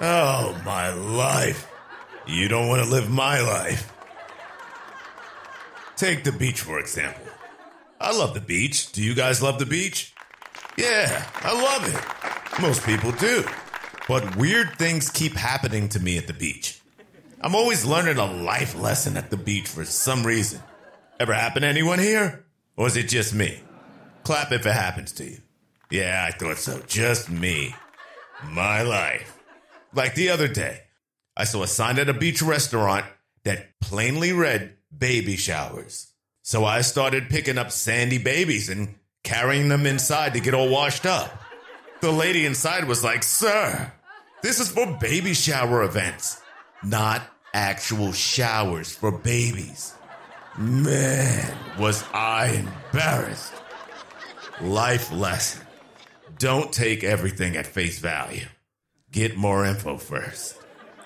Oh, my life. You don't want to live my life. Take the beach, for example. I love the beach. Do you guys love the beach? Yeah, I love it. Most people do. But weird things keep happening to me at the beach. I'm always learning a life lesson at the beach for some reason. Ever happen to anyone here? Or is it just me? Clap if it happens to you. Yeah, I thought so. Just me. My life. Like the other day, I saw a sign at a beach restaurant that plainly read baby showers. So I started picking up sandy babies and carrying them inside to get all washed up. The lady inside was like, Sir, this is for baby shower events, not actual showers for babies. Man, was I embarrassed. Life lesson. Don't take everything at face value. Get more info first.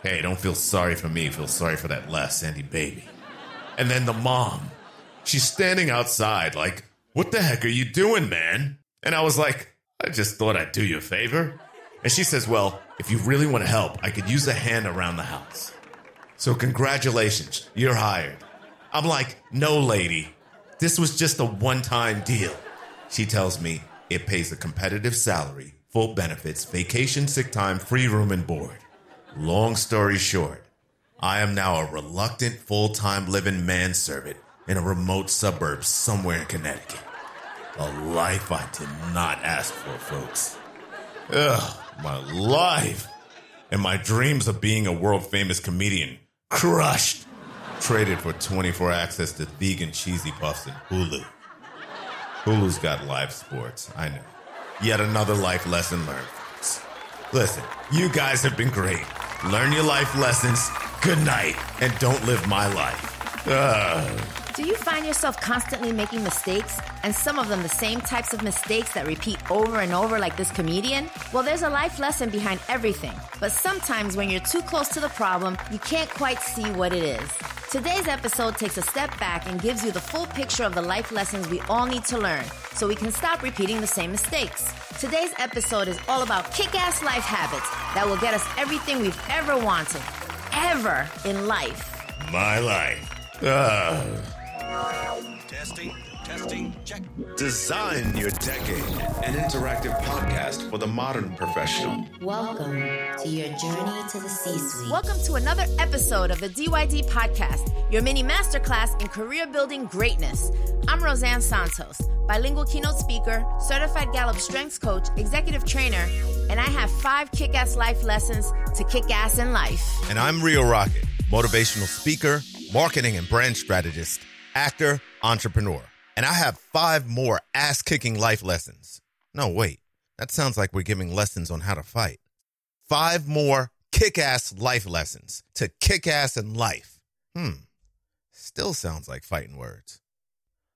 Hey, don't feel sorry for me, feel sorry for that last Sandy baby. And then the mom. She's standing outside like, What the heck are you doing, man? And I was like, I just thought I'd do you a favor. And she says, Well, if you really want to help, I could use a hand around the house. So, congratulations, you're hired. I'm like, No, lady, this was just a one time deal. She tells me it pays a competitive salary, full benefits, vacation, sick time, free room, and board. Long story short, I am now a reluctant full time living manservant in a remote suburb somewhere in Connecticut. A life I did not ask for, folks. Ugh, my life. And my dreams of being a world famous comedian crushed. Traded for 24 access to vegan cheesy puffs and Hulu. Hulu's got live sports, I know. Yet another life lesson learned. Listen, you guys have been great. Learn your life lessons. Good night, and don't live my life. Ugh. Do you find yourself constantly making mistakes, and some of them the same types of mistakes that repeat over and over, like this comedian? Well, there's a life lesson behind everything, but sometimes when you're too close to the problem, you can't quite see what it is. Today's episode takes a step back and gives you the full picture of the life lessons we all need to learn so we can stop repeating the same mistakes. Today's episode is all about kick ass life habits that will get us everything we've ever wanted, ever in life. My life. Ugh. Testing, testing, check. Design Your Decade, an interactive podcast for the modern professional. Welcome to your journey to the C suite. Welcome to another episode of the DYD Podcast, your mini masterclass in career building greatness. I'm Roseanne Santos, bilingual keynote speaker, certified Gallup strengths coach, executive trainer, and I have five kick ass life lessons to kick ass in life. And I'm Rio Rocket, motivational speaker, marketing and brand strategist, actor, entrepreneur. And I have five more ass kicking life lessons. No, wait, that sounds like we're giving lessons on how to fight. Five more kick ass life lessons to kick ass in life. Hmm, still sounds like fighting words.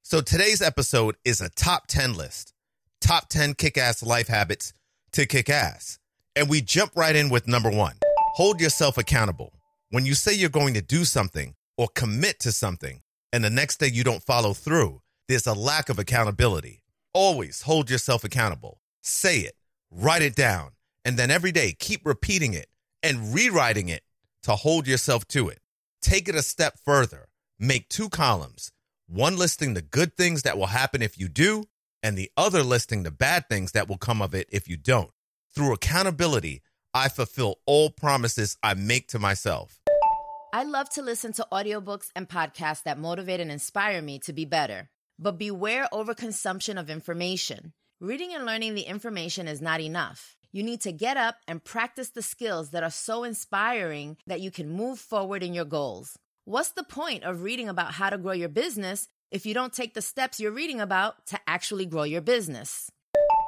So today's episode is a top 10 list top 10 kick ass life habits to kick ass. And we jump right in with number one hold yourself accountable. When you say you're going to do something or commit to something, and the next day you don't follow through, there's a lack of accountability. Always hold yourself accountable. Say it, write it down, and then every day keep repeating it and rewriting it to hold yourself to it. Take it a step further. Make two columns one listing the good things that will happen if you do, and the other listing the bad things that will come of it if you don't. Through accountability, I fulfill all promises I make to myself. I love to listen to audiobooks and podcasts that motivate and inspire me to be better. But beware overconsumption of information. Reading and learning the information is not enough. You need to get up and practice the skills that are so inspiring that you can move forward in your goals. What's the point of reading about how to grow your business if you don't take the steps you're reading about to actually grow your business?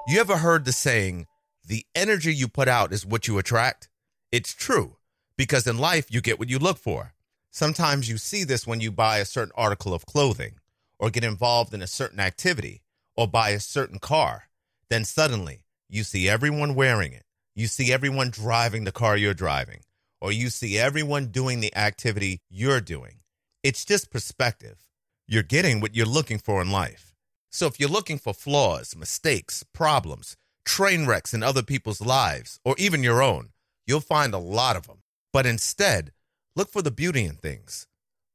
You ever heard the saying, the energy you put out is what you attract? It's true, because in life, you get what you look for. Sometimes you see this when you buy a certain article of clothing, or get involved in a certain activity, or buy a certain car. Then suddenly, you see everyone wearing it. You see everyone driving the car you're driving, or you see everyone doing the activity you're doing. It's just perspective. You're getting what you're looking for in life. So if you're looking for flaws, mistakes, problems, train wrecks in other people's lives, or even your own, you'll find a lot of them. But instead, look for the beauty in things.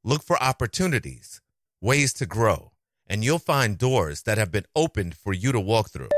Look for opportunities, ways to grow, and you'll find doors that have been opened for you to walk through.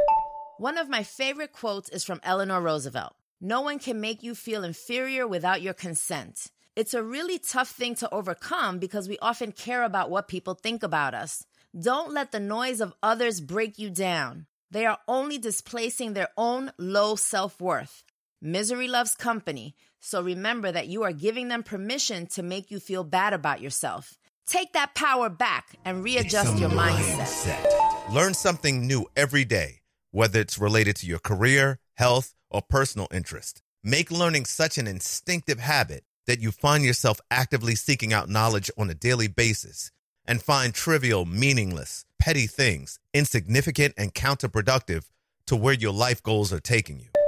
One of my favorite quotes is from Eleanor Roosevelt No one can make you feel inferior without your consent. It's a really tough thing to overcome because we often care about what people think about us. Don't let the noise of others break you down. They are only displacing their own low self worth. Misery loves company, so remember that you are giving them permission to make you feel bad about yourself. Take that power back and readjust your mindset. Learn something new every day, whether it's related to your career, health, or personal interest. Make learning such an instinctive habit that you find yourself actively seeking out knowledge on a daily basis and find trivial, meaningless, petty things insignificant and counterproductive to where your life goals are taking you.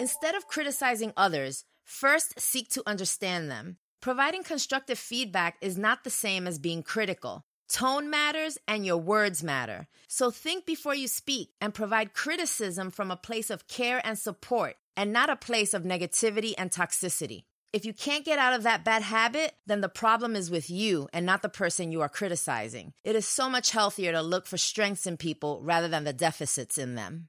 Instead of criticizing others, first seek to understand them. Providing constructive feedback is not the same as being critical. Tone matters and your words matter. So think before you speak and provide criticism from a place of care and support and not a place of negativity and toxicity. If you can't get out of that bad habit, then the problem is with you and not the person you are criticizing. It is so much healthier to look for strengths in people rather than the deficits in them.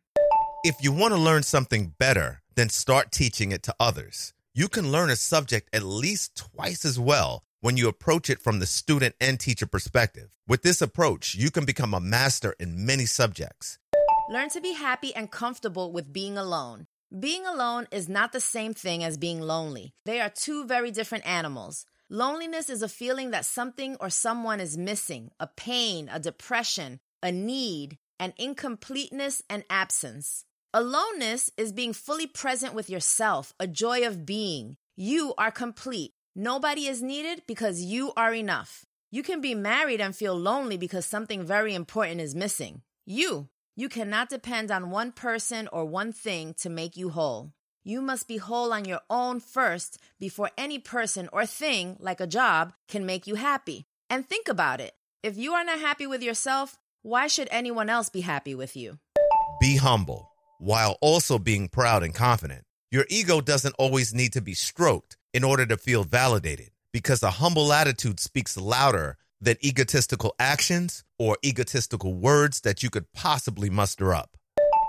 If you want to learn something better, then start teaching it to others. You can learn a subject at least twice as well when you approach it from the student and teacher perspective. With this approach, you can become a master in many subjects. Learn to be happy and comfortable with being alone. Being alone is not the same thing as being lonely. They are two very different animals. Loneliness is a feeling that something or someone is missing, a pain, a depression, a need, an incompleteness, and absence. Aloneness is being fully present with yourself, a joy of being. You are complete. Nobody is needed because you are enough. You can be married and feel lonely because something very important is missing. You. You cannot depend on one person or one thing to make you whole. You must be whole on your own first before any person or thing, like a job, can make you happy. And think about it. If you are not happy with yourself, why should anyone else be happy with you? Be humble while also being proud and confident. Your ego doesn't always need to be stroked in order to feel validated because a humble attitude speaks louder than egotistical actions or egotistical words that you could possibly muster up.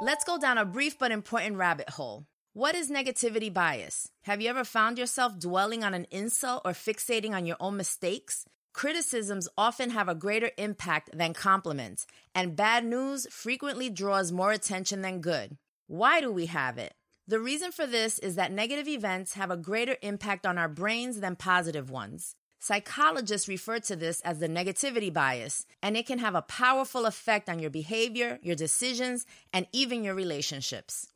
Let's go down a brief but important rabbit hole. What is negativity bias? Have you ever found yourself dwelling on an insult or fixating on your own mistakes? Criticisms often have a greater impact than compliments, and bad news frequently draws more attention than good. Why do we have it? The reason for this is that negative events have a greater impact on our brains than positive ones. Psychologists refer to this as the negativity bias, and it can have a powerful effect on your behavior, your decisions, and even your relationships.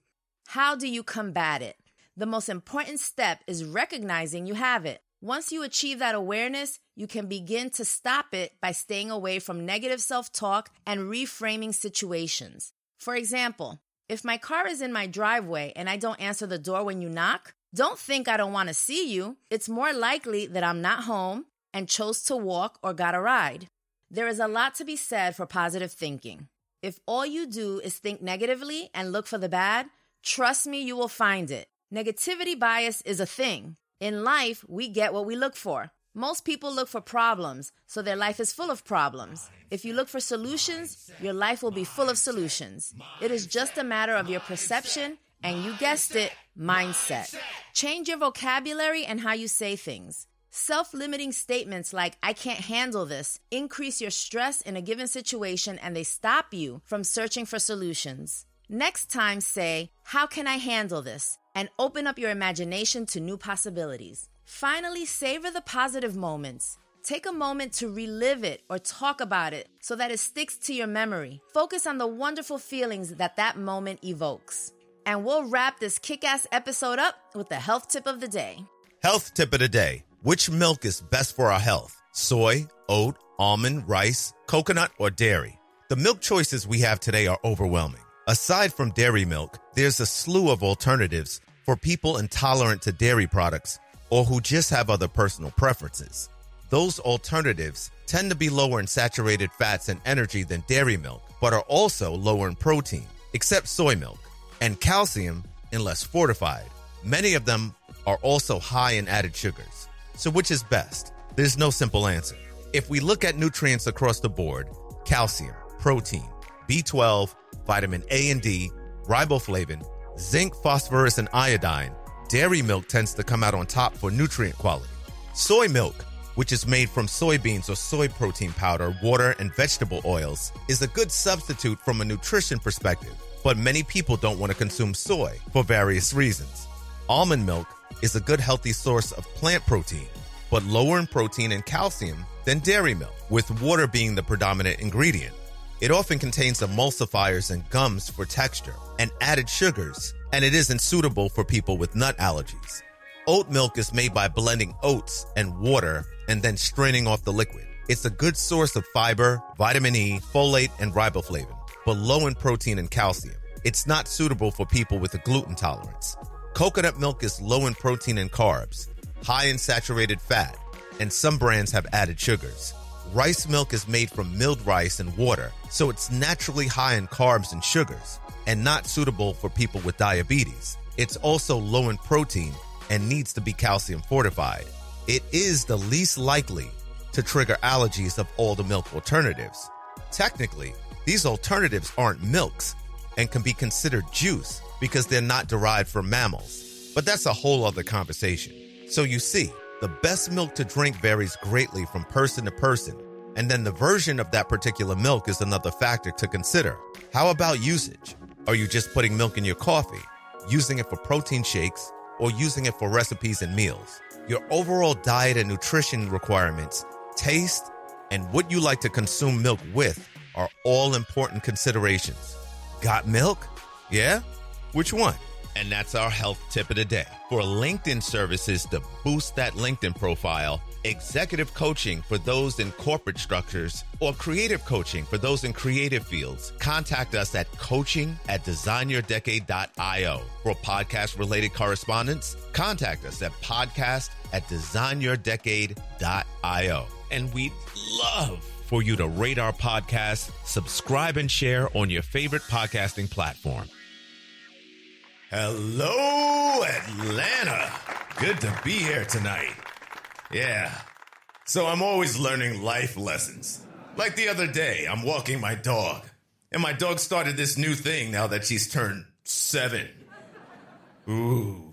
How do you combat it? The most important step is recognizing you have it. Once you achieve that awareness, you can begin to stop it by staying away from negative self talk and reframing situations. For example, if my car is in my driveway and I don't answer the door when you knock, don't think I don't want to see you. It's more likely that I'm not home and chose to walk or got a ride. There is a lot to be said for positive thinking. If all you do is think negatively and look for the bad, trust me, you will find it. Negativity bias is a thing. In life, we get what we look for. Most people look for problems, so their life is full of problems. If you look for solutions, your life will be full of solutions. It is just a matter of your perception and you guessed it, mindset. Change your vocabulary and how you say things. Self limiting statements like, I can't handle this, increase your stress in a given situation and they stop you from searching for solutions. Next time, say, How can I handle this? and open up your imagination to new possibilities. Finally, savor the positive moments. Take a moment to relive it or talk about it so that it sticks to your memory. Focus on the wonderful feelings that that moment evokes. And we'll wrap this kick ass episode up with the health tip of the day. Health tip of the day Which milk is best for our health? Soy, oat, almond, rice, coconut, or dairy? The milk choices we have today are overwhelming. Aside from dairy milk, there's a slew of alternatives for people intolerant to dairy products or who just have other personal preferences. Those alternatives tend to be lower in saturated fats and energy than dairy milk, but are also lower in protein, except soy milk, and calcium unless fortified. Many of them are also high in added sugars. So, which is best? There's no simple answer. If we look at nutrients across the board calcium, protein, B12, vitamin A and D, riboflavin, zinc, phosphorus, and iodine, dairy milk tends to come out on top for nutrient quality. Soy milk, which is made from soybeans or soy protein powder, water, and vegetable oils, is a good substitute from a nutrition perspective, but many people don't want to consume soy for various reasons. Almond milk is a good healthy source of plant protein, but lower in protein and calcium than dairy milk, with water being the predominant ingredient. It often contains emulsifiers and gums for texture and added sugars, and it isn't suitable for people with nut allergies. Oat milk is made by blending oats and water and then straining off the liquid. It's a good source of fiber, vitamin E, folate, and riboflavin, but low in protein and calcium. It's not suitable for people with a gluten tolerance. Coconut milk is low in protein and carbs, high in saturated fat, and some brands have added sugars. Rice milk is made from milled rice and water, so it's naturally high in carbs and sugars, and not suitable for people with diabetes. It's also low in protein and needs to be calcium fortified. It is the least likely to trigger allergies of all the milk alternatives. Technically, these alternatives aren't milks and can be considered juice because they're not derived from mammals. But that's a whole other conversation. So you see, the best milk to drink varies greatly from person to person, and then the version of that particular milk is another factor to consider. How about usage? Are you just putting milk in your coffee, using it for protein shakes, or using it for recipes and meals? Your overall diet and nutrition requirements, taste, and what you like to consume milk with are all important considerations. Got milk? Yeah? Which one? And that's our health tip of the day. For LinkedIn services to boost that LinkedIn profile, executive coaching for those in corporate structures, or creative coaching for those in creative fields, contact us at coaching at designyourdecade.io. For podcast related correspondence, contact us at podcast at designyourdecade.io. And we'd love for you to rate our podcast, subscribe, and share on your favorite podcasting platform. Hello, Atlanta. Good to be here tonight. Yeah. So I'm always learning life lessons. Like the other day, I'm walking my dog, and my dog started this new thing now that she's turned seven. Ooh,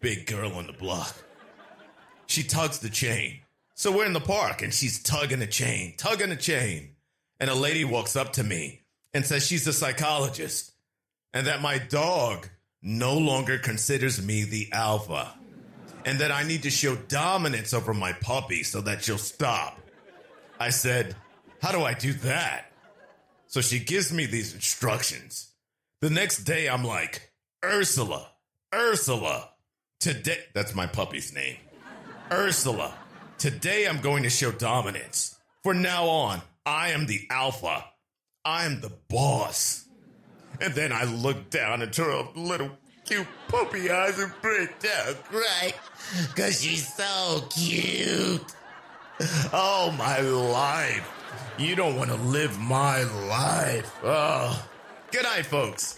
big girl on the block. She tugs the chain. So we're in the park, and she's tugging the chain, tugging the chain. And a lady walks up to me and says she's a psychologist, and that my dog no longer considers me the alpha and that I need to show dominance over my puppy so that she'll stop. I said, How do I do that? So she gives me these instructions. The next day, I'm like, Ursula, Ursula, today, that's my puppy's name. Ursula, today I'm going to show dominance. For now on, I am the alpha. I am the boss. And then I look down into her little cute puppy eyes and break down cry. Cause she's so cute. Oh, my life. You don't want to live my life. Oh. Good night, folks.